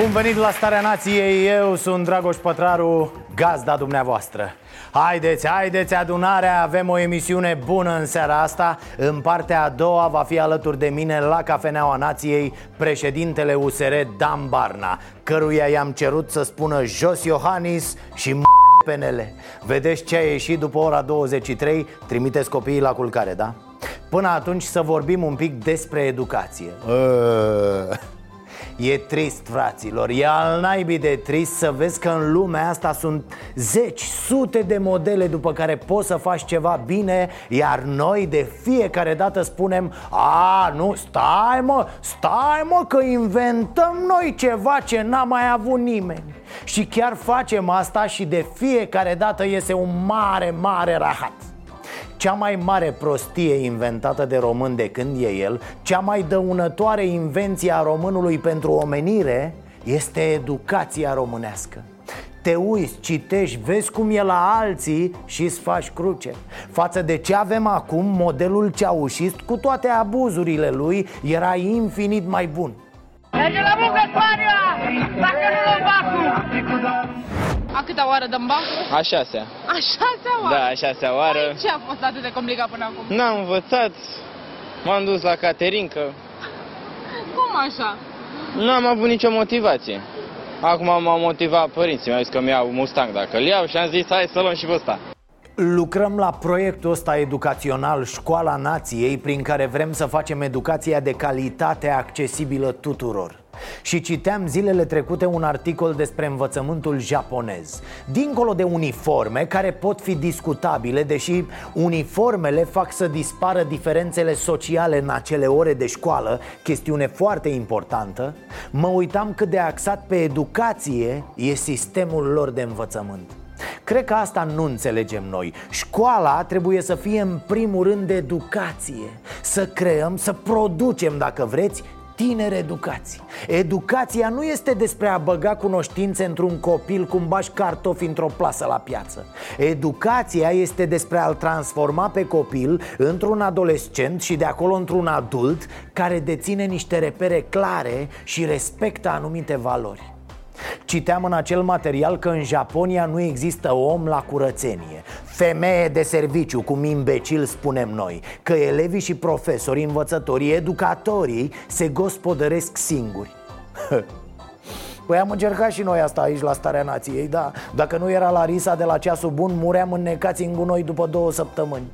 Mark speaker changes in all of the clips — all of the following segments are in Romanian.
Speaker 1: Bun venit la Starea Nației, eu sunt Dragoș Pătraru, gazda dumneavoastră Haideți, haideți adunarea, avem o emisiune bună în seara asta În partea a doua va fi alături de mine la Cafeneaua Nației Președintele USR Dan Barna Căruia i-am cerut să spună jos Iohannis și m- PNL Vedeți ce a ieșit după ora 23? Trimiteți copiii la culcare, da? Până atunci să vorbim un pic despre educație uh. E trist, fraților, e al naibii de trist să vezi că în lumea asta sunt zeci, sute de modele după care poți să faci ceva bine Iar noi de fiecare dată spunem A, nu, stai mă, stai mă că inventăm noi ceva ce n-a mai avut nimeni. Și chiar facem asta și de fiecare dată iese un mare, mare rahat cea mai mare prostie inventată de român de când e el Cea mai dăunătoare invenție a românului pentru omenire Este educația românească. Te uiți, citești, vezi cum e la alții și îți faci cruce. Față de ce avem acum, modelul ceaușist, cu toate abuzurile lui, era infinit mai bun
Speaker 2: Merge la muncă, Spania! Dacă nu luăm bacul! A câta oară dăm bacul?
Speaker 3: A șasea.
Speaker 2: A șasea oară?
Speaker 3: Da, a șasea oară.
Speaker 2: Ce a fost atât de complicat până acum?
Speaker 3: N-am învățat. M-am dus la caterincă.
Speaker 2: Cum așa?
Speaker 3: N-am avut nicio motivație. Acum m-au motivat părinții. Mi-au zis că mi-au Mustang dacă îl iau și am zis hai să luăm și pe ăsta.
Speaker 1: Lucrăm la proiectul ăsta educațional Școala Nației Prin care vrem să facem educația de calitate accesibilă tuturor. Și citeam zilele trecute un articol despre învățământul japonez. Dincolo de uniforme, care pot fi discutabile Deși uniformele fac să dispară diferențele sociale în acele ore de școală Chestiune foarte importantă Mă uitam cât de axat pe educație e sistemul lor de învățământ Cred că asta nu înțelegem noi. Școala trebuie să fie în primul rând educație. Să creăm, să producem, dacă vreți, tineri educați. Educația nu este despre a băga cunoștințe într-un copil cum bași cartofi într-o plasă la piață. Educația este despre a-l transforma pe copil într-un adolescent și de acolo într-un adult Care deține niște repere clare și respectă anumite valori Citeam în acel material că în Japonia nu există om la curățenie. Femeie de serviciu, cum imbecil spunem noi Că elevii și profesorii, învățătorii, educatorii se gospodăresc singuri. Păi am încercat și noi asta aici la Starea Nației, da. Dacă nu era Larisa de la ceasul bun, muream înnecați în gunoi după două săptămâni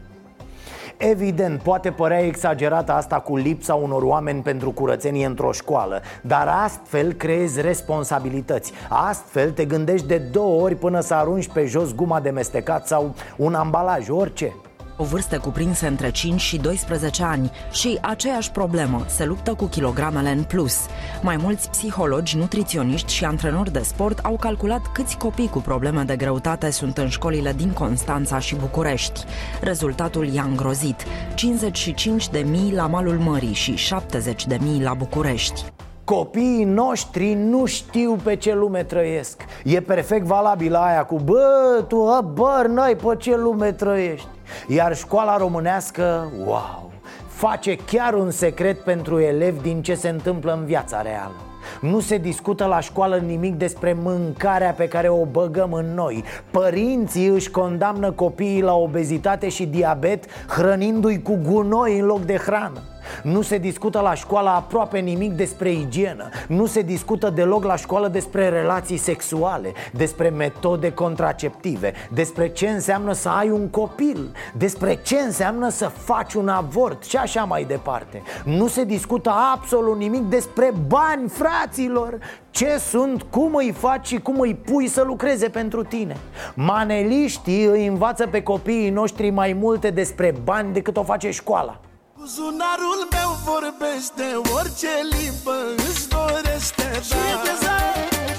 Speaker 1: Evident, poate părea exagerată asta cu lipsa unor oameni pentru curățenie într-o școală Dar astfel creezi responsabilități. Astfel te gândești de două ori până să arunci pe jos guma de mestecat sau un ambalaj, orice
Speaker 4: o vârstă cuprinsă între 5 și 12 ani și aceeași problemă, se luptă cu kilogramele în plus. Mai mulți psihologi, nutriționiști și antrenori de sport au calculat câți copii cu probleme de greutate sunt în școlile din Constanța și București. Rezultatul i-a îngrozit, 55 de mii la malul mării și 70 de mii la București.
Speaker 1: Copiii noștri nu știu pe ce lume trăiesc E perfect valabil aia cu Bă, tu băr, noi pe ce lume trăiești Iar școala românească, wow Face chiar un secret pentru elevi din ce se întâmplă în viața reală. Nu se discută la școală nimic despre mâncarea pe care o băgăm în noi. Părinții își condamnă copiii la obezitate și diabet hrănindu-i cu gunoi în loc de hrană nu se discută la școală aproape nimic despre igienă. Nu se discută deloc la școală despre relații sexuale Despre metode contraceptive Despre ce înseamnă să ai un copil Despre ce înseamnă să faci un avort Și așa mai departe. Nu se discută absolut nimic despre bani, fraților ce sunt, cum îi faci și cum îi pui să lucreze pentru tine. Maneliștii îi învață pe copiii noștri mai multe despre bani decât o face școala
Speaker 5: Buzunarul meu vorbește orice limbă îți dorește Și engleză,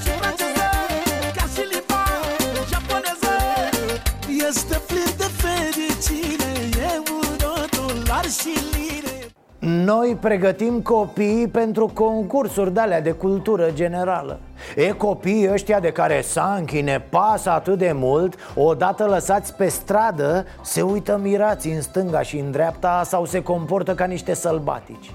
Speaker 5: și franceză, ca și limba japoneză. Este plin de fericire, euro, dolar și lire
Speaker 1: Noi pregătim copiii pentru concursuri de alea de cultură generală. E copiii ăștia de care Sanchi ne pasă atât de mult Odată lăsați pe stradă, se uită mirați în stânga și în dreapta Sau se comportă ca niște sălbatici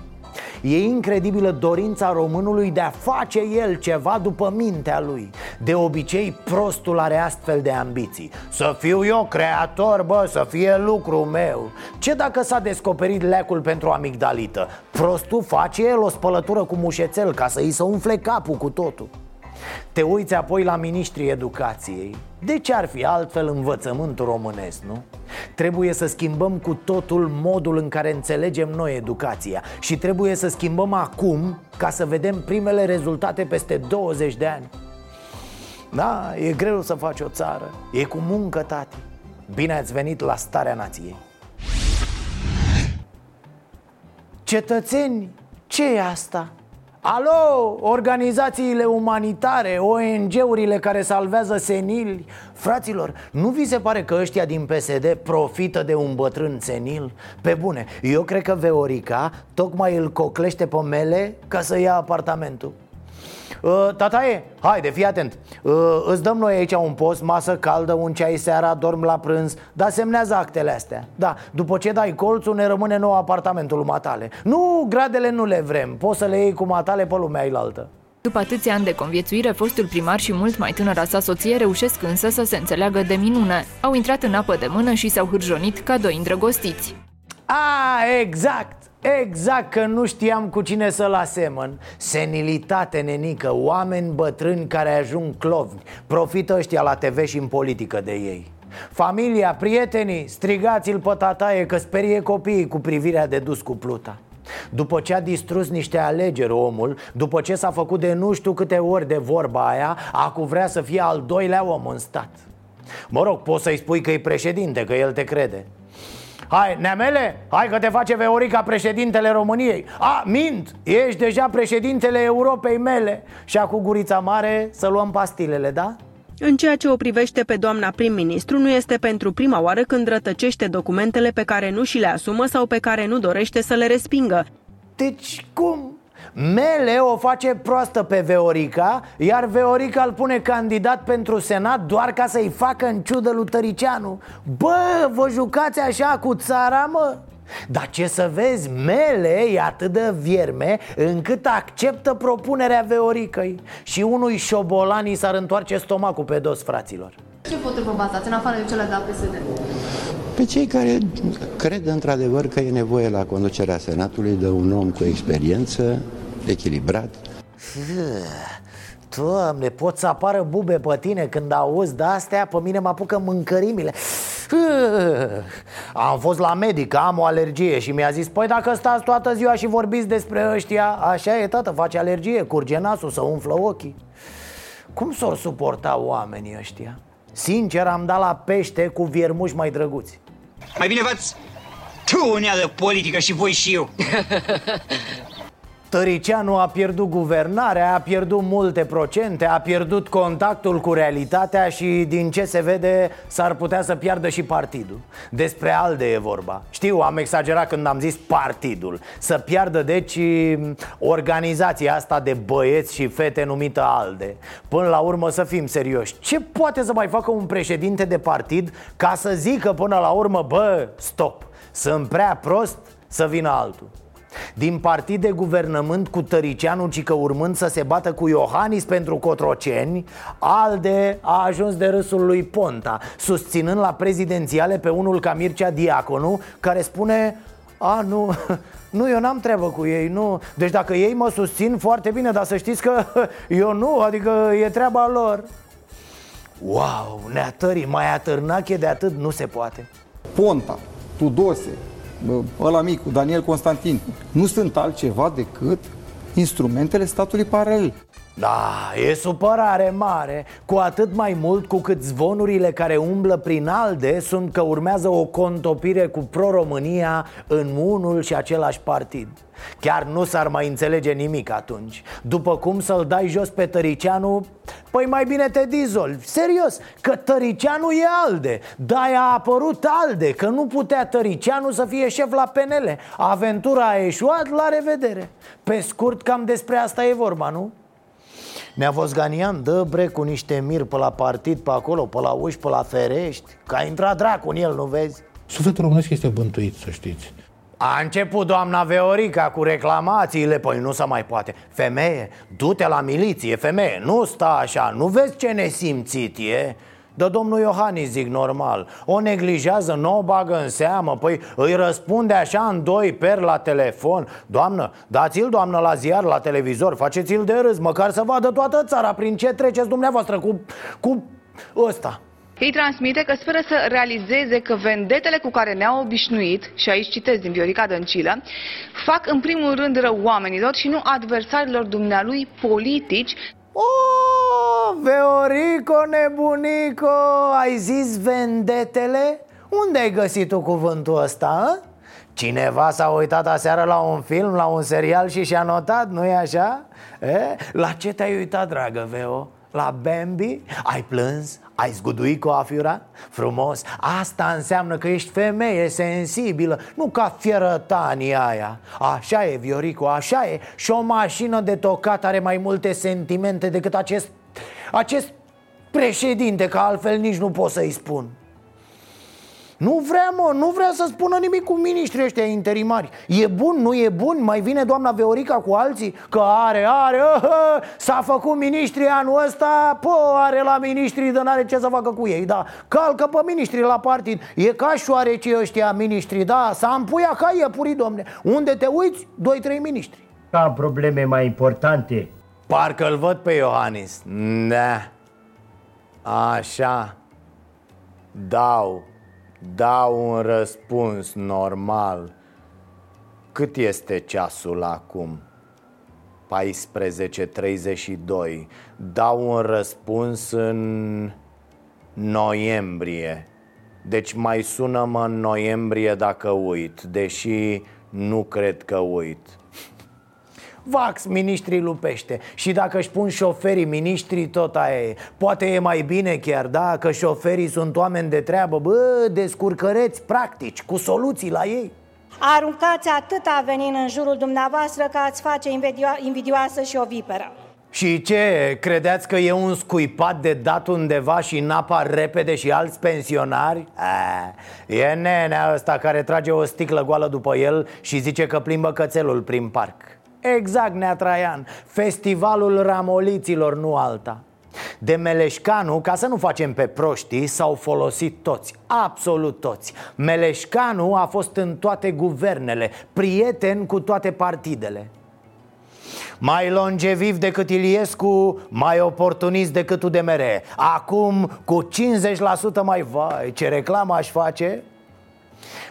Speaker 1: E incredibilă dorința românului de a face el ceva după mintea lui. De obicei prostul are astfel de ambiții. Să fiu eu creator, bă, să fie lucru meu. Ce dacă s-a descoperit lecul pentru amigdalită? Prostul face el o spălătură cu mușețel ca să îi se umfle capul cu totul te uiți apoi la ministrii educației. De ce ar fi altfel învățământul românesc, nu? Trebuie să schimbăm cu totul modul în care înțelegem noi educația Și trebuie să schimbăm acum ca să vedem primele rezultate peste 20 de ani. Da, e greu să faci o țară. E cu muncă, tati. Bine ați venit la Starea Nației. Cetățeni, ce e asta? Alo, organizațiile umanitare, ONG-urile care salvează senili Fraților, nu vi se pare că ăștia din PSD profită de un bătrân senil? Pe bune, eu cred că Veorica tocmai îl coclește pe mele ca să ia apartamentul Uh, tataie, haide, fii atent. Uh, Îți dăm noi aici un post, masă caldă, un ceai seara, dorm la prânz Dar semnează actele astea. Da, după ce dai colțul, ne rămâne nou apartamentul matale. Nu, gradele nu le vrem. Poți să le iei cu matale pe lumea ilaltă
Speaker 6: După atâția ani de conviețuire, fostul primar și mult mai tânăra sa soție reușesc însă să se înțeleagă de minune. Au intrat în apă de mână și s-au hârjonit ca doi îndrăgostiți.
Speaker 1: A, exact Exact că nu știam cu cine să-l asemăn. Senilitate nenică, oameni bătrâni care ajung clovni. Profită ăștia la TV și în politică de ei. Familia, prietenii, strigați-l pe tataie că sperie copiii cu privirea de dus cu pluta. După ce a distrus niște alegeri omul După ce s-a făcut de nu știu câte ori de vorba aia Acu vrea să fie al doilea om în stat. Mă rog, poți să-i spui că e președinte, că el te crede Hai, Neamele, hai că te face Veorica președintele României A, mint, ești deja președintele Europei mele Și cu gurița mare să luăm pastilele, da?
Speaker 7: În ceea ce o privește pe doamna prim-ministru, nu este pentru prima oară când rătăcește documentele pe care nu și le asumă sau pe care nu dorește să le respingă.
Speaker 1: Deci cum? Mele o face proastă pe Veorica Iar Veorica îl pune candidat pentru Senat Doar ca să-i facă în ciudă lui Tăricianu Bă, vă jucați așa cu țara, mă? Dar ce să vezi, Mele e atât de vierme încât acceptă propunerea Veoricăi Și unui șobolani s-ar întoarce stomacul pe dos, fraților
Speaker 8: Ce voturi vă bazați, în afară de cele de la PSD?
Speaker 9: Pe cei care cred într-adevăr că e nevoie la conducerea Senatului de un om cu experiență, echilibrat.
Speaker 1: Doamne, pot să apară bube pe tine când auzi de-astea Pe mine mă apucă mâncărimile Am fost la medic, am o alergie și mi-a zis Păi dacă stați toată ziua și vorbiți despre ăștia Așa e, tată, face alergie, curge nasul, să umflă ochii Cum s-or suporta oamenii ăștia? Sincer, am dat la pește cu viermuși mai drăguți
Speaker 10: Mai bine v-ați tu de politică și voi și eu
Speaker 1: Tăricianu a pierdut guvernarea, a pierdut multe procente, a pierdut contactul cu realitatea și din ce se vede s-ar putea să piardă și partidul. Despre ALDE e vorba. Știu, am exagerat când am zis partidul. Să piardă deci organizația asta de băieți și fete numită ALDE. Până la urmă să fim serioși Ce poate să mai facă un președinte de partid ca să zică până la urmă Bă, stop, sunt prea prost să vină altul din partid de guvernământ cu Tăricianu, ci că urmând să se bată cu Iohannis pentru Cotroceni Alde a ajuns de râsul lui Ponta Susținând la prezidențiale pe unul ca Mircea Diaconu Care spune a, nu, nu, eu n-am treabă cu ei, nu. Deci dacă ei mă susțin, foarte bine Dar să știți că eu nu, adică e treaba lor. Wow, neatării, mai atârnache de atât nu se poate.
Speaker 11: Ponta, Tudose, ăla micu, Daniel Constantin, nu sunt altceva decât instrumentele statului paralel.
Speaker 1: Da, e supărare mare. Cu atât mai mult cu cât zvonurile care umblă prin ALDE Sunt că urmează o contopire cu Pro-România În unul și același partid. Chiar nu s-ar mai înțelege nimic atunci. După cum să-l dai jos pe Tăricianu? Păi mai bine te dizolvi. Serios, că Tăricianu e ALDE. Da, a apărut ALDE Că nu putea Tăricianu să fie șef la PNL Aventura a eșuat, la revedere. Pe scurt, cam despre asta e vorba, nu? Ne-a fost Ganian, dă bre cu niște mir pe la partid, pe acolo, pe la uși, pe la ferești Că a intrat dracu în el, nu vezi?
Speaker 12: Sufletul românesc este bântuit, să știți
Speaker 1: a început doamna Veorica cu reclamațiile Păi nu se mai poate Femeie, du-te la miliție, femeie Nu sta așa, nu vezi ce nesimțit e? De domnul Iohannis zic normal O neglijează, nu o bagă în seamă Păi îi răspunde așa în doi per la telefon Doamnă, dați-l doamnă la ziar, la televizor Faceți-l de râs, măcar să vadă toată țara Prin ce treceți dumneavoastră cu, cu ăsta
Speaker 8: ei transmite că speră să realizeze că vendetele cu care ne-au obișnuit, și aici citesc din Viorica Dăncilă, fac în primul rând rău oamenilor și nu adversarilor dumnealui politici.
Speaker 1: Oh, Veorico nebunico, ai zis vendetele? Unde ai găsit tu cuvântul ăsta, a? Cineva s-a uitat aseară la un film, la un serial și și-a notat, nu-i așa? E? La ce te-ai uitat, dragă Veo? La Bambi? Ai plâns? Ai zguduit cu afiura? Frumos, asta înseamnă că ești femeie sensibilă Nu ca fierătanii aia. Așa e, Viorico, așa e. Și o mașină de tocat are mai multe sentimente decât acest Acest președinte, că altfel nici nu pot să-i spun nu vrea, mă, nu vrea să spună nimic cu miniștrii ăștia interimari. E bun, nu e bun? Mai vine doamna Veorica cu alții? Că are, are, uh, s-a făcut miniștrii anul ăsta Po, are la miniștrii, de n-are ce să facă cu ei, da. Calcă pe miniștrii la partid. E ca șoarece ăștia miniștrii, da. S-a împuia ca iepuri, domne. Unde te uiți? Doi, trei miniștri
Speaker 13: Ca probleme mai importante.
Speaker 1: Parcă-l văd pe Iohannis. Da. Așa. Dau Dau un răspuns normal. Cât este ceasul acum? 14.32 Dau un răspuns în noiembrie. Deci mai sună-mă în noiembrie dacă uit Deși nu cred că uit Vax, ministrii lupește. Și dacă își pun șoferii, ministrii, tot aia e. Poate e mai bine chiar, da? Că șoferii sunt oameni de treabă. Bă, descurcăreți practici, cu soluții la ei.
Speaker 14: Aruncați atâta venin în jurul dumneavoastră Că ați face invidio- invidioasă și o viperă.
Speaker 1: Și ce, credeți că e un scuipat de dat undeva și napa repede și alți pensionari? A, e nenea ăsta care trage o sticlă goală după el și zice că plimbă cățelul prin parc Exact, Nea Traian. Festivalul ramoliților, nu alta. De Meleșcanu, ca să nu facem pe proștii, s-au folosit toți, absolut toți. Meleșcanu a fost în toate guvernele, prieten cu toate partidele. Mai longeviv decât Iliescu, mai oportunist decât UDMR Acum, cu 50% mai vai, ce reclamă aș face?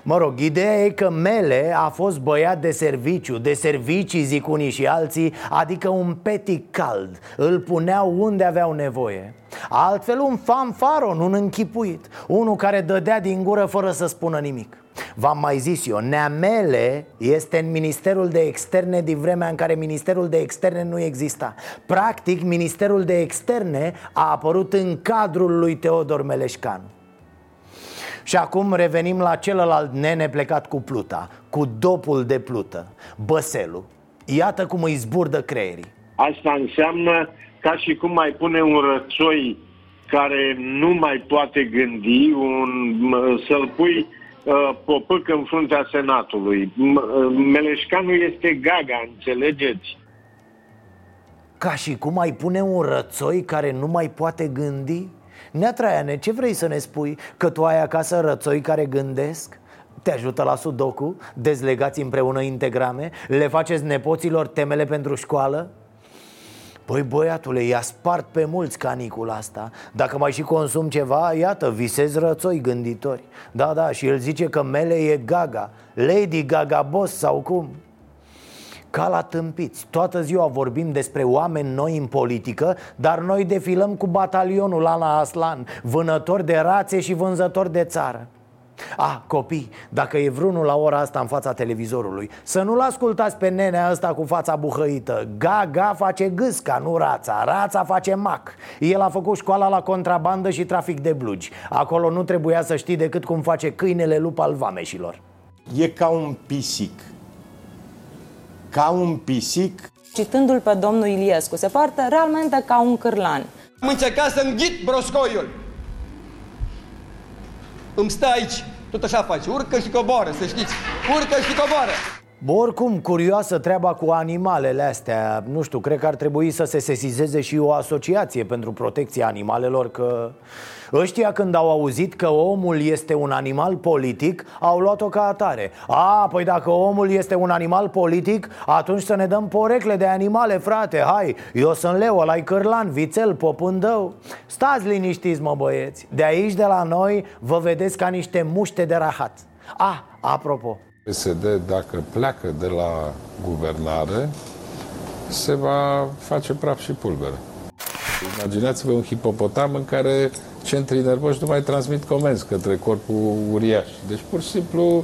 Speaker 1: Mă rog, ideea e că Mele a fost băiat de serviciu De servicii, zic unii și alții Adică un peti cald. Îl puneau unde aveau nevoie. Altfel un fanfaron, un închipuit Unul care dădea din gură fără să spună nimic. V-am mai zis eu, Neamele este în Ministerul de Externe din vremea în care Ministerul de Externe nu exista. Practic, Ministerul de Externe a apărut în cadrul lui Teodor Meleșcanu și acum revenim la celălalt nene plecat cu pluta Cu dopul de plută Băselul Iată cum îi zburdă creierii
Speaker 15: Asta înseamnă ca și cum mai pune un rățoi care nu mai poate gândi, un, să-l pui uh, popâc în fruntea Senatului. Meleșcanu este gaga, înțelegeți?
Speaker 1: Ca și cum ai pune un rățoi care nu mai poate gândi? Nea Traiane, ce vrei să ne spui? Că tu ai acasă rățoi care gândesc? Te ajută la sudoku? Dezlegați împreună integrame? Le faceți nepoților temele pentru școală? Păi băiatule, i-a spart pe mulți canicula asta Dacă mai și consum ceva, iată, visezi rățoi gânditori Da, da, și el zice că mele e Gaga Lady Gaga Boss sau cum? Ca la tâmpiți. Toată ziua vorbim despre oameni noi în politică Dar noi defilăm cu batalionul Ana Aslan Vânători de rațe și vânzători de țară. A, copii, dacă e vreunul la ora asta în fața televizorului Să nu-l ascultați pe nenea ăsta cu fața buhăită. Gaga face gâsca, nu rața. Rața face mac. El a făcut școala la contrabandă și trafic de blugi. Acolo nu trebuia să știi decât cum face câinele lup al vameșilor.
Speaker 16: E ca un pisic Ca un pisic.
Speaker 17: Citându-l pe domnul Iliescu, se poartă realmente ca un cârlan.
Speaker 18: Am încercat să înghit broscoiul. Îmi stă aici, tot așa face, urcă și coboară, să știți, urcă și coboară.
Speaker 1: Oricum, curioasă treaba cu animalele astea. Nu știu, cred că ar trebui să se sesizeze și o asociație pentru protecția animalelor Că ăștia când au auzit că omul este un animal politic Au luat-o ca atare. A, păi dacă omul este un animal politic Atunci să ne dăm porecle de animale, frate. Hai, eu sunt leu, ăla cârlan, vițel, popândău Stați liniștiți, mă băieți. De aici, de la noi, vă vedeți ca niște muște de rahat. A, apropo
Speaker 19: PSD, dacă pleacă de la guvernare, se va face praf și pulbere. Imaginați-vă un hipopotam în care centrii nervoși nu mai transmit comenzi către corpul uriaș. Deci, pur și simplu,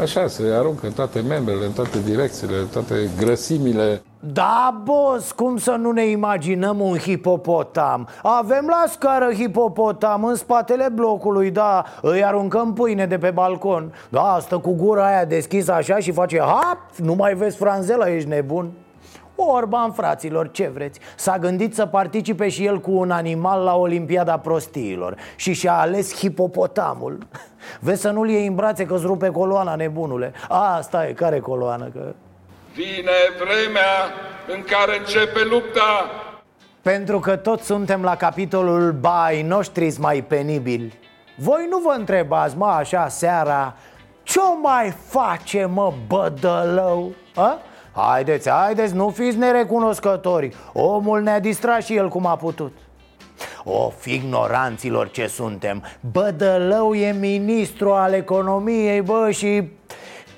Speaker 19: așa, se aruncă toate membrele, în toate direcțiile, în toate grăsimile.
Speaker 1: Da, boss, cum să nu ne imaginăm un hipopotam? Avem la scară hipopotam în spatele blocului, da Îi aruncăm pâine de pe balcon Da, stă cu gura aia deschisă așa și face hap Nu mai vezi franzela, ești nebun? Orban, fraților, ce vreți? S-a gândit să participe și el cu un animal la Olimpiada Prostiilor Și și-a ales hipopotamul Vezi să nu-l iei în brațe că-ți rupe coloana, nebunule Asta e, care coloană? Că...
Speaker 20: Vine vremea în care începe lupta
Speaker 1: Pentru că toți suntem la capitolul Bai noștri mai penibili Voi nu vă întrebați, mă, așa seara Ce-o mai face, mă, bădălău? A? Haideți, haideți, nu fiți nerecunoscători. Omul ne-a distrat și el cum a putut. Of, ignoranților ce suntem. Bădălău e ministru al economiei, bă, și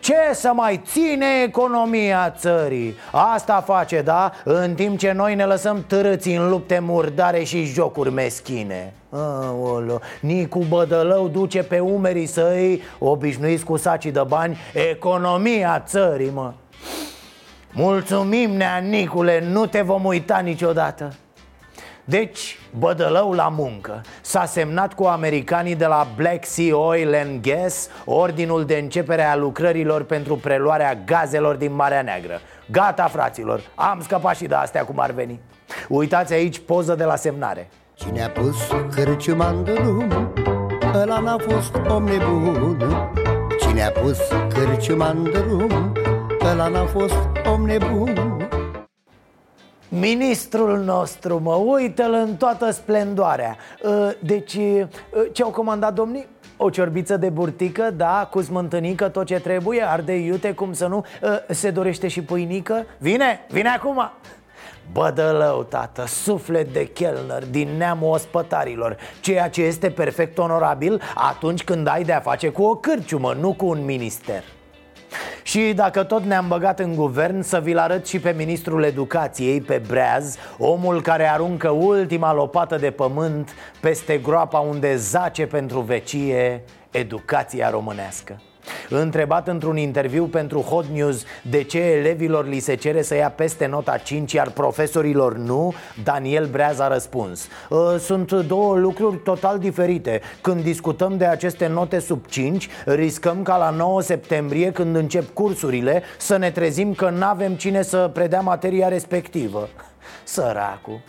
Speaker 1: ce să mai ține economia țării? Asta face, da? În timp ce noi ne lăsăm târâți în lupte murdare și jocuri meschine. Aolo, Nicu Bădălău duce pe umerii săi, obișnuiți cu sacii de bani, economia țării, mă Mulțumim, Nea Nicule, nu te vom uita niciodată. Deci, bădălău la muncă. S-a semnat cu americanii de la Black Sea Oil and Gas Ordinul de începere a lucrărilor pentru preluarea gazelor din Marea Neagră. Gata, fraților, am scăpat și de astea cum ar veni. Uitați aici poză de la semnare.
Speaker 21: Cine a pus cârciuma în drum, ăla n-a fost om nebun. Cine a pus cârciuma în drum, ăla n-a fost om nebun
Speaker 1: Ministrul nostru, mă, uită-l în toată splendoarea ă, Deci, ă, ce-au comandat domnii? O ciorbiță de burtică, da, cu smântânică, tot ce trebuie, ardei iute, cum să nu ă, Se dorește și pâinică? Vine, vine acum! Bădălău, tată, suflet de chelner din neamul ospătarilor Ceea ce este perfect onorabil atunci când ai de-a face cu o cârciumă, nu cu un minister și dacă tot ne-am băgat în guvern Să vi-l arăt și pe ministrul educației, pe Breaz Omul care aruncă ultima lopată de pământ Peste groapa unde zace pentru vecie educația românească Întrebat într-un interviu pentru Hot News de ce elevilor li se cere să ia peste nota 5, iar profesorilor nu, Daniel Breaz a răspuns. Ă, Sunt două lucruri total diferite. Când discutăm de aceste note sub 5, riscăm ca la 9 septembrie, când încep cursurile, să ne trezim că nu avem cine să predea materia respectivă. Săracu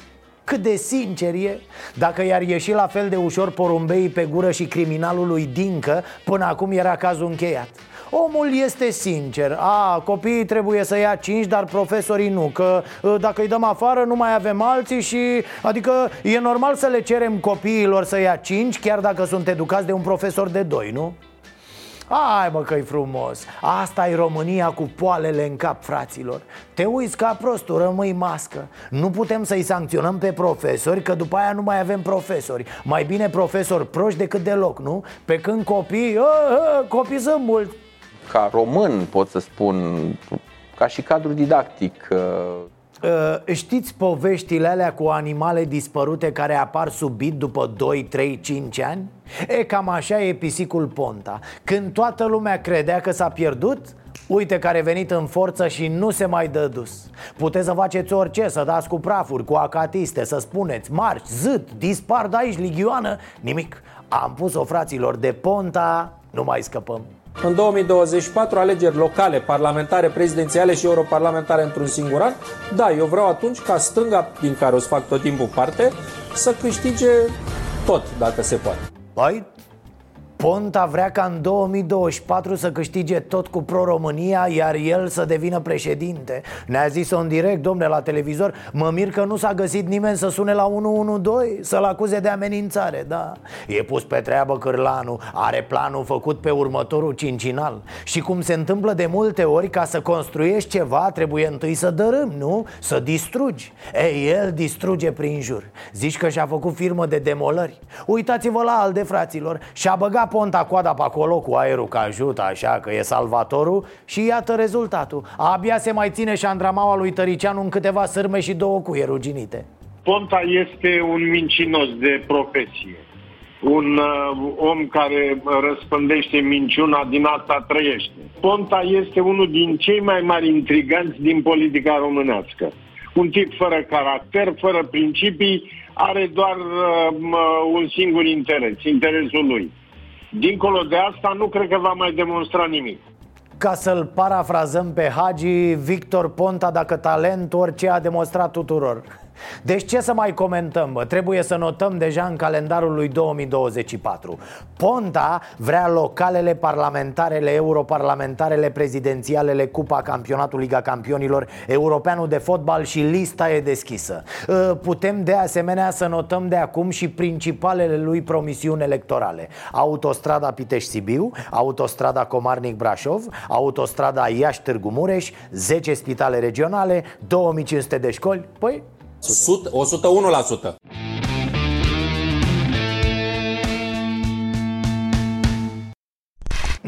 Speaker 1: cât de sincer e Dacă i-ar ieși la fel de ușor porumbeii pe gură și criminalul lui Dincă Până acum era cazul încheiat Omul este sincer A, copiii trebuie să ia 5, dar profesorii nu Că ă, dacă îi dăm afară nu mai avem alții și Adică e normal să le cerem copiilor să ia 5 Chiar dacă sunt educați de un profesor de 2, nu? Hai mă că frumos asta e România cu poalele în cap, fraților Te uiți ca prostul, rămâi mască Nu putem să-i sancționăm pe profesori Că după aia nu mai avem profesori Mai bine profesori proști decât deloc, nu? Pe când copii, a, a, copii sunt mulți
Speaker 22: Ca român pot să spun
Speaker 23: ca și cadru didactic.
Speaker 1: Uh, știți poveștile alea cu animale dispărute care apar subit după 2, 3, 5 ani? E cam așa e pisicul Ponta. Când toată lumea credea că s-a pierdut, Uite care a venit în forță și nu se mai dă dus. Puteți să faceți orice, să dați cu prafuri, cu acatiste, să spuneți Marci, zât, dispar de aici ligioană Nimic, am pus-o fraților de Ponta, nu mai scăpăm
Speaker 22: în 2024 alegeri locale, parlamentare, prezidențiale și europarlamentare într-un singur an, da, eu vreau atunci ca stânga, din care o să fac tot timpul parte, să câștige tot, dacă se poate.
Speaker 1: Păi, Ponta vrea ca în 2024 să câștige tot cu Pro-România Iar el să devină președinte. Ne-a zis-o în direct, domne, la televizor Mă mir că nu s-a găsit nimeni să sune la 112 Să-l acuze de amenințare, da. E pus pe treabă Cârlanu. Are planul făcut pe următorul cincinal. Și cum se întâmplă de multe ori Ca să construiești ceva trebuie întâi să dărâm, nu? Să distrugi. Ei, el distruge prin jur. Zici că și-a făcut firmă de demolări. Uitați-vă la alde, fraților. Și-a băgat Ponta coada pe acolo cu aerul că ajută așa, că e salvatorul Și iată rezultatul Abia se mai ține și șandramaua lui Tăricianu în câteva sârme și două cuie ruginite
Speaker 15: Ponta este un mincinos de profesie un uh, om care răspândește minciuna, din asta trăiește. Ponta este unul din cei mai mari intriganți din politica românească. Un tip fără caracter, fără principii, are doar uh, un singur interes, interesul lui. Dincolo de asta, nu cred că va mai demonstra nimic.
Speaker 1: Ca să-l parafrazăm pe Hagi, Victor Ponta, dacă talent, orice a demonstrat tuturor deci ce să mai comentăm? Bă? Trebuie să notăm deja în calendarul lui 2024 Ponta vrea localele, parlamentarele, europarlamentarele, prezidențialele, Cupa Campionatul Liga Campionilor, Europeanul de Fotbal și lista e deschisă ă, Putem de asemenea să notăm de acum și principalele lui promisiuni electorale Autostrada Pitești-Sibiu, Autostrada Comarnic-Brașov, Autostrada Iași-Târgu Mureș, 10 spitale regionale, 2500 de școli Păi
Speaker 22: 101%.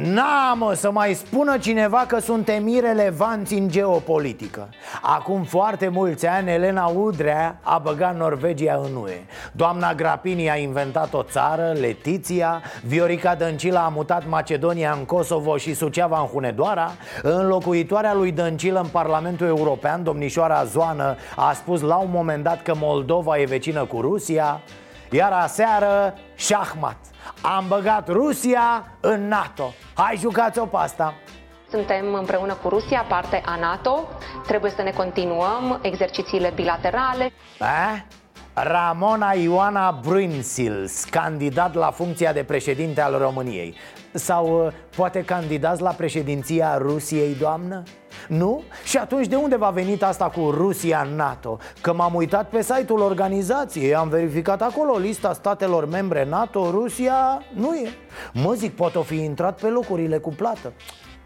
Speaker 1: Na, mă, să mai spună cineva că suntem irelevanți în geopolitică. Acum foarte mulți ani, Elena Udrea a băgat Norvegia în UE. Doamna Grapini a inventat o țară, Letiția. Viorica Dăncilă a mutat Macedonia în Kosovo și Suceava în Hunedoara. Înlocuitoarea lui Dăncilă în Parlamentul European, domnișoara Zoană, a spus la un moment dat că Moldova e vecină cu Rusia. Iar aseară, șahmat am băgat Rusia în NATO Hai jucați-o pe asta
Speaker 24: suntem împreună cu Rusia, parte a NATO. Trebuie să ne continuăm exercițiile bilaterale.
Speaker 1: A? Ramona Ioana Brunsils, candidat la funcția de președinte al României Sau uh, poate candidați la președinția Rusiei, doamnă? Nu? Și atunci de unde va venit asta cu Rusia în NATO? Că m-am uitat pe site-ul organizației, am verificat acolo lista statelor membre NATO, Rusia nu e Mă zic, poate o fi intrat pe locurile cu plată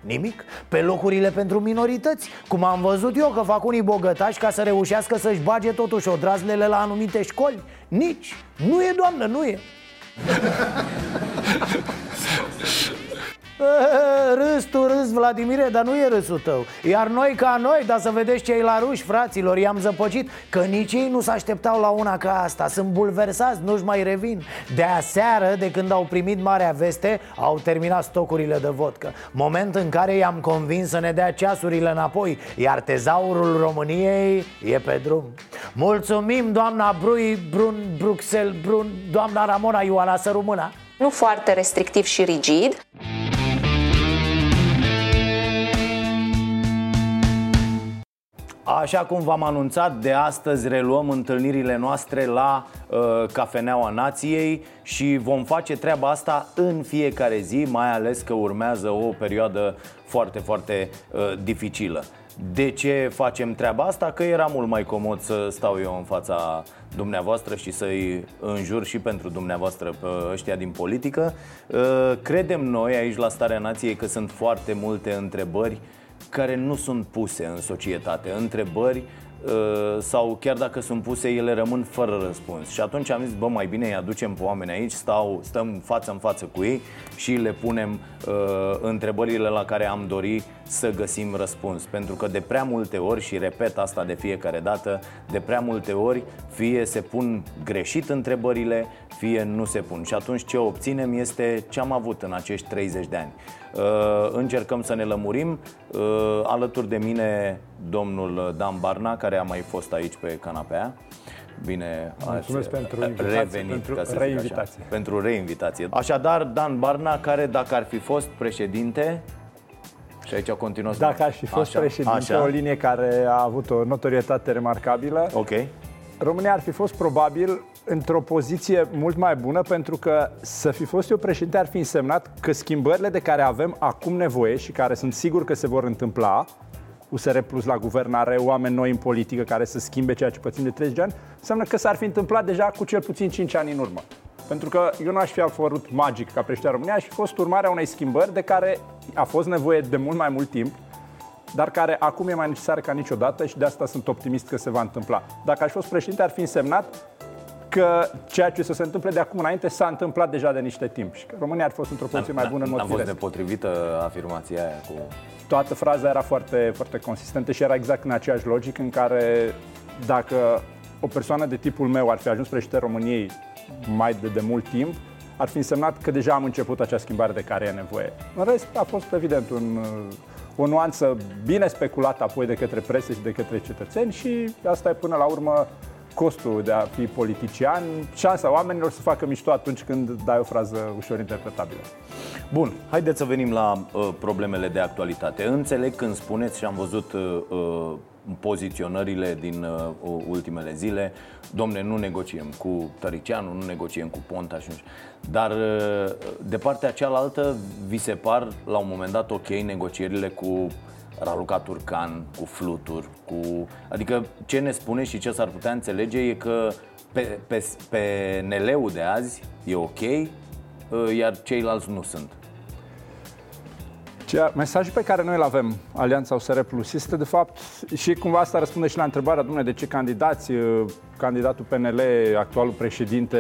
Speaker 1: Nimic, pe locurile pentru minorități? Cum am văzut eu că fac unii bogătași ca să reușească să-și bage totuși odrazlele la anumite școli? Nici, nu e doamnă, nu e Râs tu, râs, Vladimire, dar nu e râsul tău. Iar noi ca noi, dar să vedeți cei la ruși, fraților, i-am zăpăcit Că nici ei nu se așteptau la una ca asta. Sunt bulversați, nu-și mai revin. De aseară, de când au primit marea veste, au terminat stocurile de vodcă. Moment în care i-am convins să ne dea ceasurile înapoi Iar tezaurul României e pe drum. Mulțumim, doamna Brui, Brun, Bruxelles, Brun, doamna Ramona Ioana, să rămână.
Speaker 24: Nu foarte restrictiv și rigid
Speaker 1: Așa cum v-am anunțat, de astăzi reluăm întâlnirile noastre la uh, Cafeneaua Nației și vom face treaba asta în fiecare zi, mai ales că urmează o perioadă foarte, foarte uh, dificilă. De ce facem treaba asta? Că era mult mai comod să stau eu în fața dumneavoastră și să-i înjur și pentru dumneavoastră pe ăștia din politică. Uh, credem noi aici la Starea Nației că sunt foarte multe întrebări care nu sunt puse în societate Întrebări uh, sau chiar dacă sunt puse, ele rămân fără răspuns. Și atunci am zis, bă, mai bine îi aducem pe oameni aici, stau, stăm față în față cu ei și le punem uh, întrebările la care am dori să găsim răspuns. Pentru că de prea multe ori, și repet asta de fiecare dată, de prea multe ori fie se pun greșit întrebările, fie nu se pun. Și atunci ce obținem este ce am avut în acești 30 de ani. Uh, încercăm să ne lămurim. Uh, alături de mine domnul Dan Barna, care a mai fost aici pe canapea. Bine,
Speaker 23: Mulțumesc
Speaker 1: ați
Speaker 23: pentru invitație,
Speaker 1: revenit,
Speaker 23: pentru
Speaker 1: ca să zic
Speaker 23: reinvitație.
Speaker 1: Așa, pentru reinvitație. Așadar, Dan Barna, care dacă ar fi fost președinte, și aici continuă să
Speaker 23: Dacă aș fi fost
Speaker 1: Așa,
Speaker 23: președinte,
Speaker 1: așa.
Speaker 23: o linie care a avut o notorietate remarcabilă,
Speaker 1: Ok.
Speaker 23: România ar fi fost probabil într-o poziție mult mai bună pentru că să fi fost eu președinte ar fi însemnat că schimbările de care avem acum nevoie și care sunt sigur că se vor întâmpla, USR Plus la guvernare, oameni noi în politică care să schimbe ceea ce pățim de 30 de ani, înseamnă că s-ar fi întâmplat deja cu cel puțin 5 ani în urmă. Pentru că eu nu aș fi apărut magic ca președinte al României, aș fi fost urmarea unei schimbări de care a fost nevoie de mult mai mult timp, dar care acum e mai necesară ca niciodată și de asta sunt optimist că se va întâmpla. Dacă aș fi fost președinte, ar fi însemnat că ceea ce să se întâmple de acum înainte s-a întâmplat deja de niște timp și că România ar fi fost într-o poziție mai bună în mod
Speaker 1: Am fost
Speaker 23: firesc.
Speaker 1: nepotrivită afirmația aia cu...
Speaker 23: Toată fraza era foarte, foarte consistentă și era exact în aceeași logică în care dacă o persoană de tipul meu ar fi ajuns președinte României mai de, de mult timp, ar fi însemnat că deja am început acea schimbare de care e nevoie. În rest, a fost evident un, o nuanță bine speculată apoi de către presă și de către cetățeni și asta e până la urmă costul de a fi politician, șansa oamenilor să facă mișto atunci când dai o frază ușor interpretabilă.
Speaker 1: Bun, haideți să venim la uh, problemele de actualitate. Înțeleg când spuneți și am văzut uh, uh, poziționările din uh, ultimele zile, domne, nu negociem cu Tăricianu, nu negociem cu Ponta și nu știu. Dar uh, de partea cealaltă vi se par la un moment dat ok negocierile cu Raluca Turcan, cu Flutur, cu... Adică ce ne spune și ce s-ar putea înțelege e că pe, pe, pe NL-ul de azi e ok, uh, iar ceilalți nu sunt.
Speaker 23: Ceea, mesajul pe care noi îl avem, Alianța USR Plus, este de fapt, și cumva asta răspunde și la întrebarea, dumne, de ce candidați? Uh, Candidatul PNL, actualul președinte,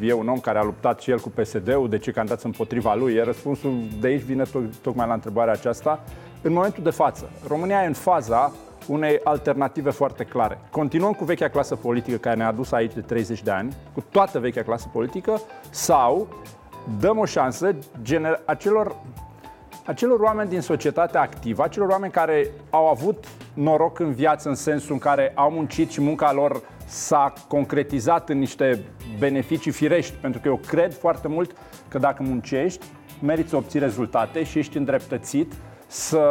Speaker 23: e un om care a luptat și el cu PSD-ul, de ce candidați împotriva lui? E răspunsul de aici vine to- tocmai la întrebarea aceasta. În momentul de față, România e în faza unei alternative foarte clare. Continuăm cu vechea clasă politică care ne-a adus aici de 30 de ani, cu toată vechea clasă politică, sau dăm o șansă gener- acelor acelor oameni din societatea activă, acelor oameni care au avut noroc în viață în sensul în care au muncit și munca lor s-a concretizat în niște beneficii firești, pentru că eu cred foarte mult că dacă muncești, meriți să obții rezultate și ești îndreptățit să,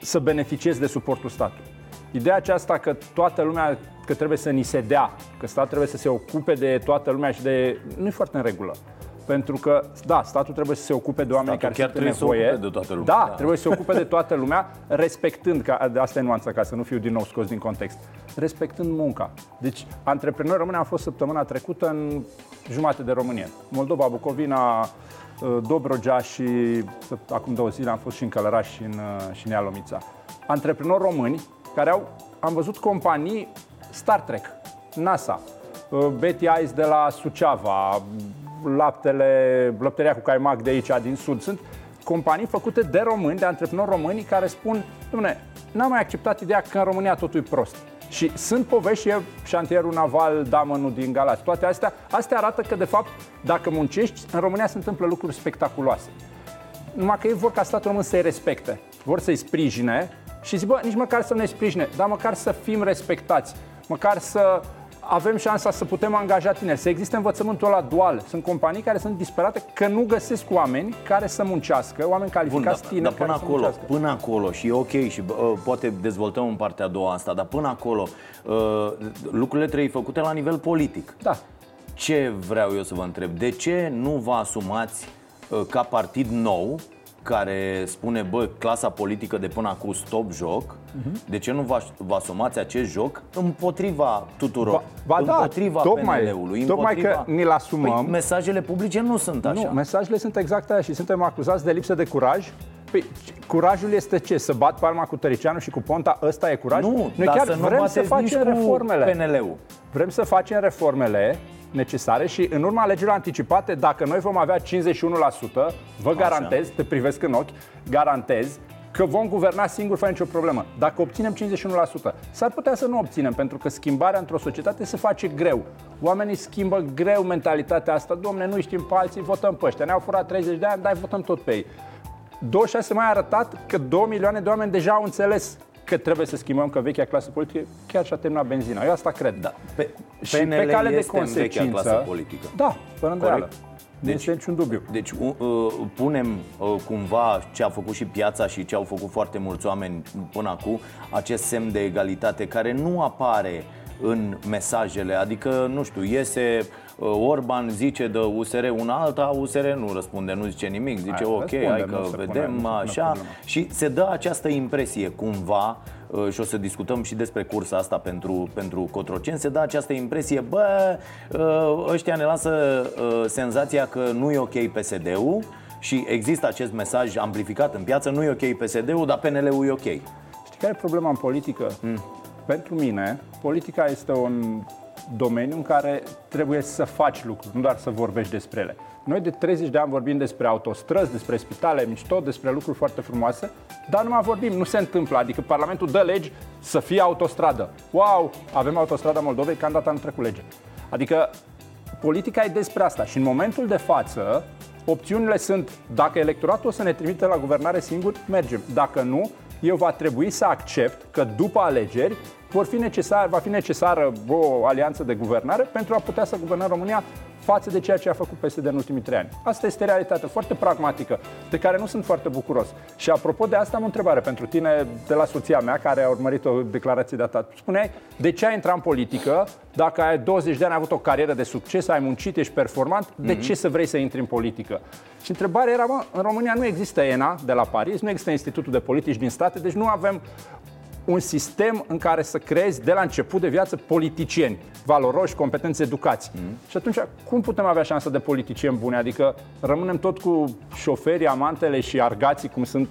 Speaker 23: să beneficiezi de suportul statului. Ideea aceasta că toată lumea, că trebuie să ni se dea, că statul trebuie să se ocupe de toată lumea și de... nu e foarte în regulă. Pentru că, da, statul trebuie să se ocupe de oameni
Speaker 1: Statul
Speaker 23: care
Speaker 1: chiar
Speaker 23: sunt în
Speaker 1: trebuie să
Speaker 23: nevoie.
Speaker 1: ocupe de toată lumea,
Speaker 23: Da,
Speaker 1: da.
Speaker 23: trebuie să se ocupe de toată lumea, respectând, că de asta e nuanța, ca să nu fiu din nou scos din context, respectând munca. Deci, antreprenori români am fost săptămâna trecută în jumate de România. Moldova, Bucovina, uh, Dobrogea și acum două zile am fost și în Călăraș și în, uh, și în Ialomița. Antreprenori români care au, am văzut companii Star Trek, NASA, uh, Betty Ice de la Suceava, laptele, lăpteria cu caimac de aici, din sud. Sunt companii făcute de români, de antreprenori români care spun, domne, n-am mai acceptat ideea că în România totul e prost. Și sunt povești, e șantierul naval Damănul din Galați. Toate astea, astea arată că, de fapt, dacă muncești, în România se întâmplă lucruri spectaculoase. Numai că ei vor ca statul român să-i respecte, vor să-i sprijine și zic, bă, nici măcar să ne sprijine, dar măcar să fim respectați, măcar să avem șansa să putem angaja tineri, să existe învățământul ăla dual. Sunt companii care sunt disperate că nu găsesc oameni care să muncească, oameni
Speaker 1: Bun,
Speaker 23: calificați
Speaker 1: dar,
Speaker 23: tineri
Speaker 1: dar până
Speaker 23: care să
Speaker 1: acolo,
Speaker 23: muncească.
Speaker 1: până acolo și e ok și uh, poate dezvoltăm în partea a doua asta, dar până acolo uh, lucrurile trebuie făcute la nivel politic.
Speaker 23: Da.
Speaker 1: Ce vreau eu să vă întreb? De ce nu vă asumați uh, ca partid nou care spune, bă, clasa politică de până acum stop joc,
Speaker 23: Mhm.
Speaker 1: de ce nu vă, vă asumați acest joc împotriva tuturor?
Speaker 23: Ba- ba da,
Speaker 1: împotriva
Speaker 23: tocmai-
Speaker 1: PNL-ului,
Speaker 23: tocmai
Speaker 1: împotriva...
Speaker 23: că ni-l asumăm.
Speaker 1: Păi, mesajele publice nu sunt așa.
Speaker 23: Nu, mesajele sunt exact aia și suntem acuzați de lipsă de curaj, Păi, curajul este ce? Să bat palma cu Tăricianu și cu Ponta? Ăsta e curajul?
Speaker 1: Nu,
Speaker 23: Noi
Speaker 1: dar
Speaker 23: chiar
Speaker 1: să nu
Speaker 23: vrem să
Speaker 1: bateți
Speaker 23: facem
Speaker 1: nici cu
Speaker 23: reformele.
Speaker 1: PNL-ul.
Speaker 23: Vrem să facem reformele necesare și în urma alegerilor anticipate, dacă noi vom avea 51%, vă garantez, te privesc în ochi, garantez că vom guverna singur fără nicio problemă. Dacă obținem 51%, s-ar putea să nu obținem, pentru că schimbarea într-o societate se face greu. Oamenii schimbă greu mentalitatea asta. Domne, nu știm pe alții, votăm pe ăștia. Ne-au furat 30 de ani, dar votăm tot pe ei. 26 mai a arătat că 2 milioane de oameni deja au înțeles că trebuie să schimbăm, că vechea clasă politică chiar și-a terminat benzina. Eu asta cred. Da.
Speaker 1: Pe,
Speaker 23: și
Speaker 1: PNL
Speaker 23: pe cale de
Speaker 1: este în vechea
Speaker 23: consecință.
Speaker 1: clasă politică.
Speaker 23: Da, fără îndoială.
Speaker 1: Corect.
Speaker 23: Nu este niciun dubiu.
Speaker 1: Deci uh, uh, punem uh, cumva ce a făcut și piața și ce au făcut foarte mulți oameni până acum, acest semn de egalitate care nu apare în mesajele, adică, nu știu, iese uh, Orban zice de USR una alta, USR nu răspunde, nu zice nimic, zice
Speaker 23: Hai,
Speaker 1: ok,
Speaker 23: răspunde,
Speaker 1: hai
Speaker 23: nu
Speaker 1: că
Speaker 23: se pune-
Speaker 1: vedem
Speaker 23: nu se pune
Speaker 1: așa
Speaker 23: problema.
Speaker 1: și se dă această impresie cumva uh, și o să discutăm și despre cursa asta pentru, pentru Cotroceni, se dă această impresie, bă, uh, ăștia ne lasă uh, senzația că nu e ok PSD-ul și există acest mesaj amplificat în piață, nu e ok PSD-ul, dar PNL-ul e ok.
Speaker 23: Știi care e problema în politică? Mm. Pentru mine, politica este un domeniu în care trebuie să faci lucruri, nu doar să vorbești despre ele. Noi de 30 de ani vorbim despre autostrăzi, despre spitale mișto, despre lucruri foarte frumoase, dar nu mai vorbim, nu se întâmplă. Adică Parlamentul dă legi să fie autostradă. Wow, avem autostrada Moldovei, că am dat anul trecut lege. Adică politica e despre asta și în momentul de față opțiunile sunt dacă electoratul o să ne trimite la guvernare singur, mergem. Dacă nu, eu va trebui să accept că după alegeri vor fi necesar, va fi necesară o alianță de guvernare pentru a putea să guvernăm România față de ceea ce a făcut PSD în ultimii trei ani. Asta este realitatea foarte pragmatică, de care nu sunt foarte bucuros. Și apropo de asta, am o întrebare pentru tine de la soția mea, care a urmărit o declarație de ta. Spuneai, de ce ai intrat în politică dacă ai 20 de ani, ai avut o carieră de succes, ai muncit, ești performant, de ce să vrei să intri în politică? Și întrebarea era, mă, în România nu există ENA de la Paris, nu există Institutul de Politici din state, deci nu avem un sistem în care să creezi de la început de viață politicieni valoroși, competenți, educați. Mm. Și atunci, cum putem avea șansa de politicieni buni? Adică rămânem tot cu șoferii, amantele și argații, cum sunt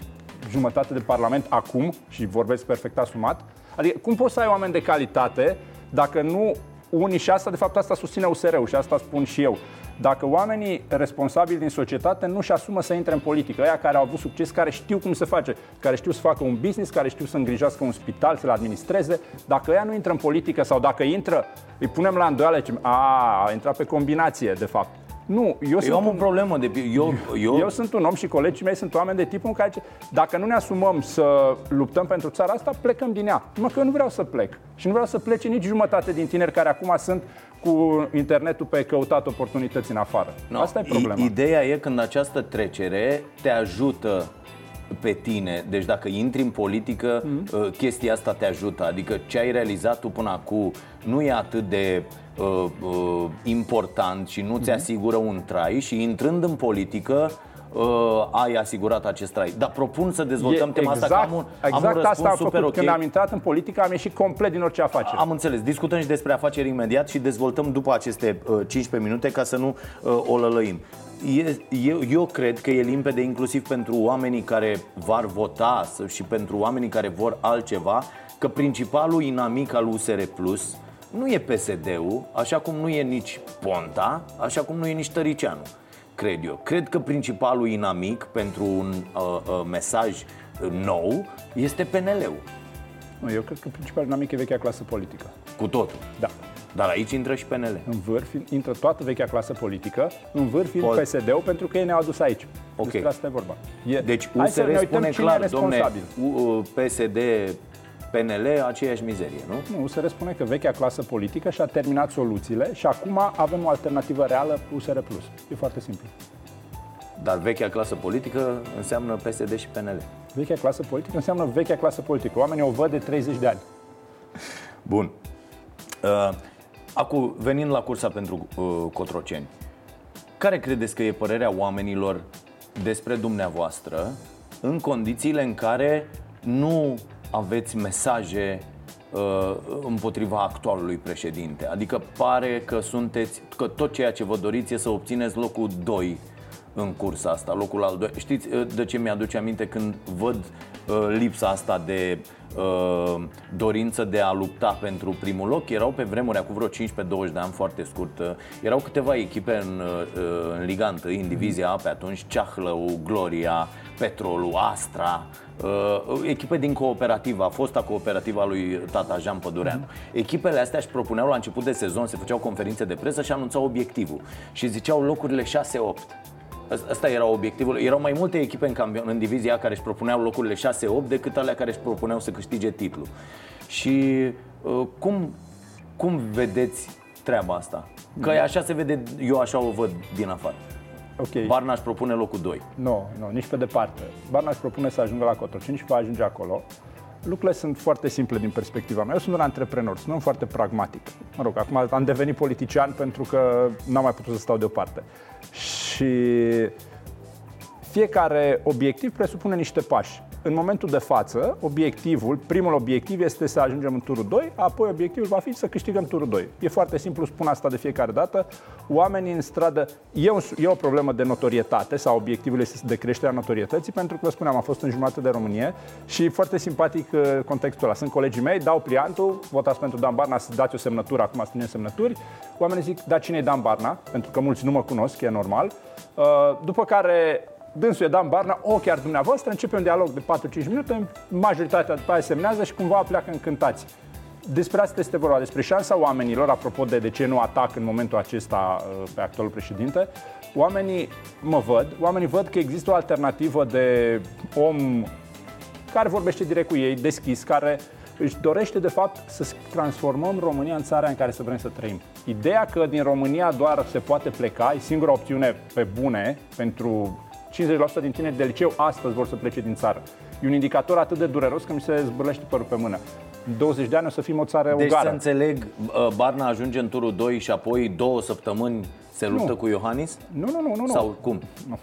Speaker 23: jumătate de parlament acum, și vorbesc perfect asumat. Adică, cum poți să ai oameni de calitate dacă nu unii, și asta, de fapt, asta susține USR-ul și asta spun și eu, dacă oamenii responsabili din societate nu-și asumă să intre în politică, aia care au avut succes, care știu cum se face, care știu să facă un business, care știu să îngrijească un spital, să-l administreze, dacă ea nu intră în politică sau dacă intră, îi punem la îndoială, zicem, a, a intrat pe combinație, de fapt. Nu, eu,
Speaker 1: Eu
Speaker 23: sunt
Speaker 1: am o
Speaker 23: un-
Speaker 1: problemă de eu, eu,
Speaker 23: eu sunt un om și colegii mei sunt oameni de tipul în care zice, dacă nu ne asumăm să luptăm pentru țara asta, plecăm din ea. Numai că eu nu vreau să plec. Și nu vreau să plece nici jumătate din tineri care acum sunt cu internetul pe căutat oportunități în afară.
Speaker 1: No,
Speaker 23: Asta e problema.
Speaker 1: i- Ideea e când această trecere te ajută pe tine. Deci dacă intri în politică,
Speaker 23: Mhm.
Speaker 1: mm. chestia asta te ajută. Adică ce ai realizat tu până acum nu e atât de uh, uh, important și nu ți
Speaker 23: Mhm.
Speaker 1: asigură un trai și intrând în politică uh, ai asigurat acest trai. Dar propun să dezvoltăm
Speaker 23: E
Speaker 1: tema asta că am un,
Speaker 23: exact
Speaker 1: am un răspuns
Speaker 23: asta am
Speaker 1: super
Speaker 23: făcut.
Speaker 1: ok.
Speaker 23: Când am intrat în politică, am ieșit complet din orice afacere.
Speaker 1: Am înțeles. Discutăm și despre afaceri imediat și dezvoltăm după aceste uh, 15 minute ca să nu uh, o lălăim. E, eu, eu cred că e limpede inclusiv pentru oamenii care vor vota să- și pentru oamenii care vor altceva că principalul inamic al USR Plus nu e PSD-ul, așa cum nu e nici Ponta, așa cum nu e nici Tăricianu, cred eu. Cred că principalul inamic pentru un uh, uh, mesaj uh, nou este PNL-ul.
Speaker 23: Nu, Eu cred că principalul dinamic e vechea clasă politică.
Speaker 1: Cu totul.
Speaker 23: Da.
Speaker 1: Dar aici intră și PNL.
Speaker 23: În vârf intră toată vechea clasă politică, în vârf fiind
Speaker 1: Pol-
Speaker 23: PSD-ul, pentru că ei ne-au adus aici.
Speaker 1: Ok.
Speaker 23: Despre asta e vorba. E,
Speaker 1: Deci
Speaker 23: Hai să
Speaker 1: USR
Speaker 23: ne uităm
Speaker 1: spune
Speaker 23: cine
Speaker 1: clar,
Speaker 23: e
Speaker 1: domne,
Speaker 23: responsabil.
Speaker 1: U- PSD, PNL, aceeași mizerie, nu?
Speaker 23: Nu, USR spune că vechea clasă politică și-a terminat soluțiile și acum avem o alternativă reală, USR+. E foarte simplu.
Speaker 1: Dar vechea clasă politică înseamnă PSD și PNL.
Speaker 23: Vechea clasă politică înseamnă vechea clasă politică. Oamenii o văd de 30 de ani.
Speaker 1: Bun. Uh, acum, venind la cursa pentru uh, Cotroceni, care credeți că e părerea oamenilor despre dumneavoastră în condițiile în care nu aveți mesaje uh, împotriva actualului președinte? Adică pare că sunteți, că tot ceea ce vă doriți e să obțineți locul 2 în cursa asta, locul al doilea. Știți uh, de ce mi-aduce aminte când văd uh, lipsa asta de uh, dorință de a lupta pentru primul loc? Erau pe vremuri, acum vreo 15-20 de ani, foarte scurt, uh, erau câteva echipe în, uh, în Liga 1, în Divizia A pe atunci, Ceahlău, Gloria, Petrolul, Astra, uh, echipe din cooperativa, fosta cooperativa lui tata Jean Pădureanu. Echipele astea își propuneau la început de sezon, se făceau conferințe de presă și anunțau obiectivul. Și ziceau locurile 6-8. Asta era obiectivul. Erau mai multe echipe în, campion, în divizia care își propuneau locurile 6-8 decât alea care își propuneau să câștige titlul. Și uh, cum, cum vedeți treaba asta? Că așa se vede, eu așa o văd din afară.
Speaker 23: Ok.
Speaker 1: Barna își propune locul 2.
Speaker 23: Nu, nu, nici pe departe. Barna își propune să ajungă la Cotroceni și va ajunge acolo. Lucrurile sunt foarte simple din perspectiva mea. Eu sunt un antreprenor, sunt un om foarte pragmatic. Mă rog, acum am devenit politician pentru că n-am mai putut să stau deoparte. Și fiecare obiectiv presupune niște pași. În momentul de față, obiectivul, primul obiectiv este să ajungem în turul 2, apoi obiectivul va fi să câștigăm turul 2. E foarte simplu, spun asta de fiecare dată. Oamenii în stradă, e, un, e o problemă de notorietate sau obiectivul este de creșterea notorietății, pentru că, vă spuneam, am fost în jumătate de România și e foarte simpatic uh, contextul ăla. Sunt colegii mei, dau pliantul, votați pentru Dan Barna, să dați o semnătură, acum strângem semnături. Oamenii zic, da, cine e Dan Barna? Pentru că mulți nu mă cunosc, e normal. Uh, După care Dânsul e Dan Barna, o chiar dumneavoastră, începe un dialog de 4-5 minute, majoritatea după aia semnează și cumva pleacă încântați. Despre asta este vorba, despre șansa oamenilor, apropo de de ce nu atac în momentul acesta uh, pe actualul președinte, oamenii mă văd, oamenii văd că există o alternativă de om care vorbește direct cu ei, deschis, care își dorește de fapt să transformăm România în țara în care să vrem să trăim. Ideea că din România doar se poate pleca e singura opțiune pe bune pentru 50% din tineri de liceu astăzi vor să plece din țară. E un indicator atât de dureros că mi se zbârlește părul pe mână. În 20 de ani o să fim o țară
Speaker 1: Deci
Speaker 23: ugară.
Speaker 1: să înțeleg, uh, Barna ajunge în turul 2 și apoi două săptămâni se luptă
Speaker 23: Nu.
Speaker 1: cu Iohannis?
Speaker 23: Nu, nu, nu, nu. nu.
Speaker 1: Sau cum?
Speaker 23: Nu.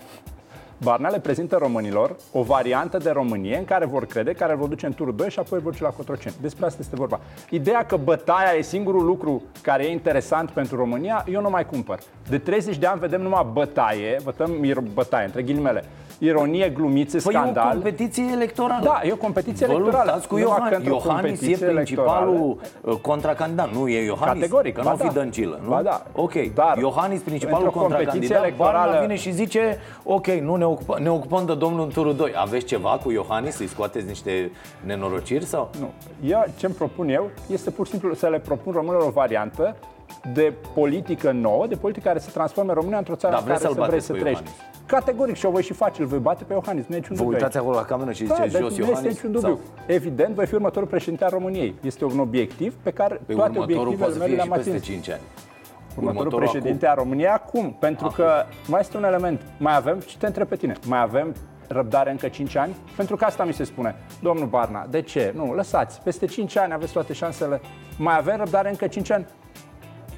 Speaker 23: Barna le prezintă românilor o variantă de Românie în care vor crede, care vor duce în turul 2 și apoi vor duce la Cotroceni. Despre asta este vorba. Ideea că bătaia e singurul lucru care e interesant pentru România, eu nu mai cumpăr. De 30 de ani vedem numai bătaie, vătăm ir- bătaie, între ghilimele, ironie, glumițe,
Speaker 1: Păi e o
Speaker 23: scandal.
Speaker 1: competiție electorală.
Speaker 23: Da, e o competiție
Speaker 1: Vă
Speaker 23: electorală.
Speaker 1: luptați cu
Speaker 23: Nu
Speaker 1: Iohan-
Speaker 23: că într-o
Speaker 1: Iohannis e
Speaker 23: competiție
Speaker 1: principalul uh, contracandidat, nu e Iohannis?
Speaker 23: Categoric,
Speaker 1: Că
Speaker 23: ba
Speaker 1: nu o fi
Speaker 23: da.
Speaker 1: Dăncilă, nu?
Speaker 23: Ba da.
Speaker 1: Ok,
Speaker 23: Dar
Speaker 1: Iohannis principalul
Speaker 23: într-o competiție
Speaker 1: contracandidat, Barna
Speaker 23: electorală-
Speaker 1: vine și zice, ok, nu ne, ocupă, ne ocupăm de domnul în turul 2. Aveți ceva cu Iohannis? Să-i scoateți niște nenorociri sau?
Speaker 23: Nu. Eu, ce-mi propun eu este pur și simplu să le propun românilor o variantă de politică nouă, de politică care să transforme România într-o țară
Speaker 1: Dar
Speaker 23: în
Speaker 1: vreți
Speaker 23: care
Speaker 1: să-l
Speaker 23: să vreți
Speaker 1: bateți
Speaker 23: să
Speaker 1: pe
Speaker 23: trăiești.
Speaker 1: Iohannis?
Speaker 23: Categoric și o voi și face, îl voi bate pe Iohannis, nu e niciun
Speaker 1: Vă
Speaker 23: dubiu
Speaker 1: uitați
Speaker 23: aici.
Speaker 1: acolo la cameră și
Speaker 23: Da,
Speaker 1: ziceți
Speaker 23: deci
Speaker 1: jos
Speaker 23: nu este
Speaker 1: Iohannis?
Speaker 23: niciun dubiu. Evident, voi fi următorul președinte al României. Este un obiectiv pe care
Speaker 1: Pe
Speaker 23: toate
Speaker 1: următorul
Speaker 23: obiectivele
Speaker 1: poate să
Speaker 23: mele
Speaker 1: fie
Speaker 23: le-am
Speaker 1: și peste
Speaker 23: atins.
Speaker 1: 5 ani.
Speaker 23: Următorul,
Speaker 1: Următorul
Speaker 23: președinte a României acum, pentru că mai este un element. Mai avem, și te întreb pe tine, mai avem răbdare încă 5 ani? Pentru că asta mi se spune. Domnul Barna, de ce? Nu, lăsați. Peste 5 ani aveți toate șansele. Mai avem răbdare încă 5 ani?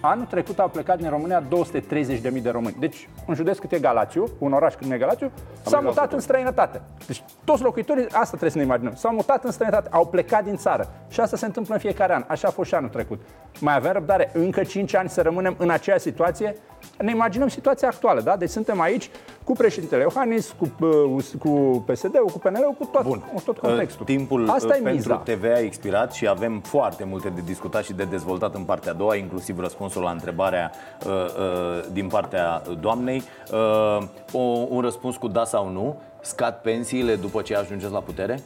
Speaker 23: Anul trecut au plecat din România 230.000 de români. Deci, un județ cât e Galațiu, un oraș cât e Galațiu, s-a mutat în străinătate. Deci, toți locuitorii, asta trebuie să ne imaginăm, s-au mutat în străinătate, au plecat din țară. Și asta se întâmplă în fiecare an. Așa a fost și anul trecut. Mai avem răbdare încă 5 ani să rămânem în aceeași situație? Ne imaginăm situația actuală, da? Deci suntem aici cu președintele Iohannis, cu, uh, cu PSD-ul, cu PNL-ul, cu tot, Bun. cu tot contextul.
Speaker 1: Timpul
Speaker 23: Asta
Speaker 1: uh,
Speaker 23: e
Speaker 1: pentru
Speaker 23: miza.
Speaker 1: TV a expirat și avem foarte multe de discutat și de dezvoltat în partea a doua, inclusiv răspunsul la întrebarea uh, uh, din partea doamnei. Uh, o, un răspuns cu da sau nu. Scad pensiile după ce ajungeți la putere?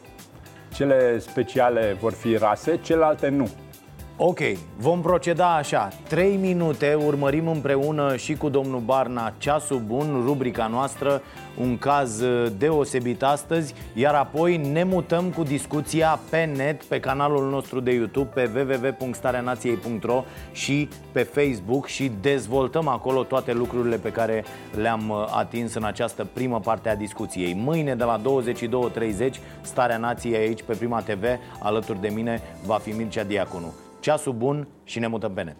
Speaker 23: Cele speciale vor fi rase, celelalte nu.
Speaker 1: Ok, vom proceda așa. 3 minute, urmărim împreună și cu domnul Barna Ceasul Bun, rubrica noastră Un caz uh, deosebit astăzi Iar apoi ne mutăm cu discuția pe net Pe canalul nostru de YouTube Pe www.stareanației.ro Și pe Facebook Și dezvoltăm acolo toate lucrurile pe care le-am uh, atins în această primă parte a discuției. Mâine de la 22.30 Starea Nației aici pe Prima TV Alături de mine va fi Mircea Diaconu Ceasul bun și ne mutăm pe net.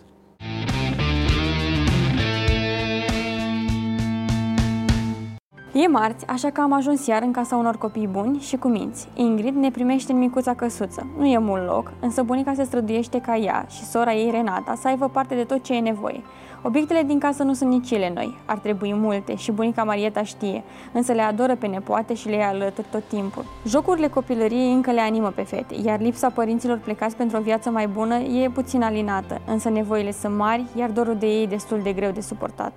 Speaker 25: E marți, așa că am ajuns iar în casa unor copii buni și cu minți. Ingrid ne primește în micuța căsuță. Nu e mult loc, însă bunica se străduiește ca ea și sora ei, Renata, să aibă parte de tot ce e nevoie. Obiectele din casă nu sunt nici ele noi, ar trebui multe și bunica Marieta știe, însă le adoră pe nepoate și le ia alături tot timpul. Jocurile copilăriei încă le animă pe fete, iar lipsa părinților plecați pentru o viață mai bună e puțin alinată, însă nevoile sunt mari, iar dorul de ei e destul de greu de suportat.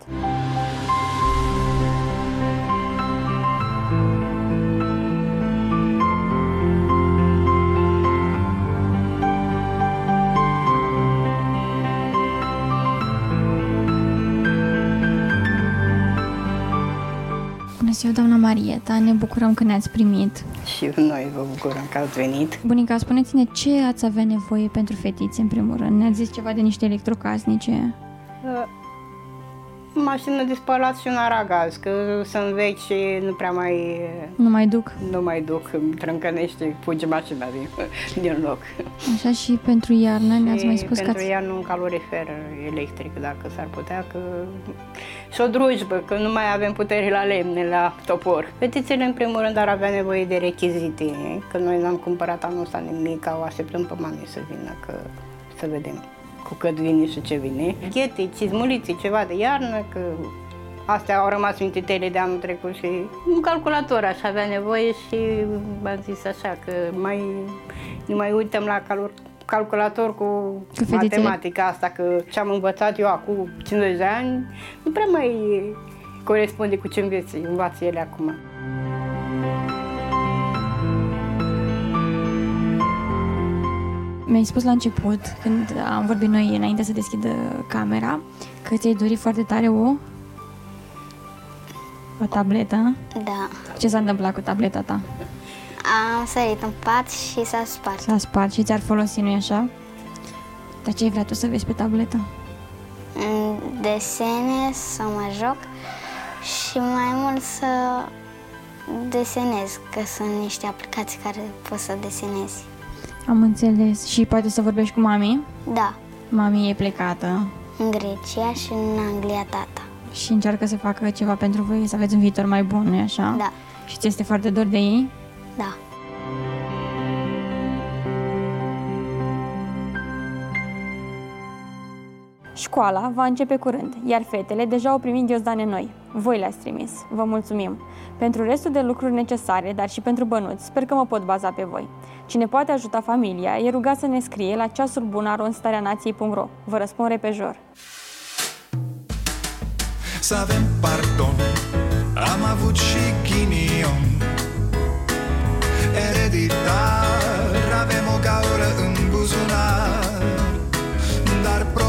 Speaker 25: Ziua, doamna Marieta, ne bucurăm că ne-ați primit.
Speaker 26: Și noi vă bucurăm că ați venit.
Speaker 25: Bunica, spuneți-ne ce ați avea nevoie pentru fetițe, în primul rând. Ne-ați zis ceva de niște electrocasnice.
Speaker 26: Uh, Mașină de spălat și un aragaz, că sunt vechi și nu prea mai...
Speaker 25: Nu mai duc?
Speaker 26: Nu mai duc, îmi trâncănește, fuge mașina din, din loc.
Speaker 25: Așa și pentru iarnă ne-ați mai spus că
Speaker 26: pentru
Speaker 25: ați...
Speaker 26: iarnă un calorifer electric, dacă s-ar putea, că... Și o drujbă, că nu mai avem putere la lemne, la topor. Fetițele, în primul rând, ar avea nevoie de rechizite, că noi n-am cumpărat anul ăsta nimic, o așteptăm pe mami să vină, că să vedem cu cât vine și ce vine. Ghete, cizmulițe, ceva de iarnă, că astea au rămas mintitele de anul trecut și un calculator aș avea nevoie și am zis așa că mai, nu mai uităm la calor, calculator cu,
Speaker 25: Cu fetițele.
Speaker 26: matematica asta, că ce am învățat eu acum 50 de ani nu prea mai corespunde cu ce înveți, învață ele acum.
Speaker 25: Mi-ai spus la început, când am vorbit noi înainte să deschidă camera, că ți-ai dorit foarte tare o... O tabletă.
Speaker 27: Da.
Speaker 25: Ce s-a întâmplat cu tableta ta?
Speaker 27: Am sărit în pat și s-a spart.
Speaker 25: S-a spart și ți-ar folosi, nu-i așa? Dar ce ai vrea tu să vezi pe tabletă?
Speaker 27: În Desene, să mă joc și mai mult să desenez, că sunt niște aplicații care poți să desenezi.
Speaker 25: Am înțeles. Și poate să vorbești cu mami?
Speaker 27: Da,
Speaker 25: Mami e plecată
Speaker 27: în Grecia și în Anglia tata.
Speaker 25: și încearcă să facă ceva pentru voi, să aveți un viitor mai bun, nu-i așa?
Speaker 27: Da.
Speaker 25: Și ți este foarte dor de ei?
Speaker 27: Da.
Speaker 25: Școala va începe curând, iar fetele deja au primit ghiozdane noi. Voi le-ați trimis. Vă mulțumim. Pentru restul de lucruri necesare, dar și pentru bănuți, sper că mă pot baza pe voi. Cine poate ajuta familia, e rugat să ne scrie la ceasul bunaronstarea.nației.ro. Vă răspund repejor.
Speaker 28: Să avem pardon Am avut și ghinion Ereditar Avem o gaură în buzunar Dar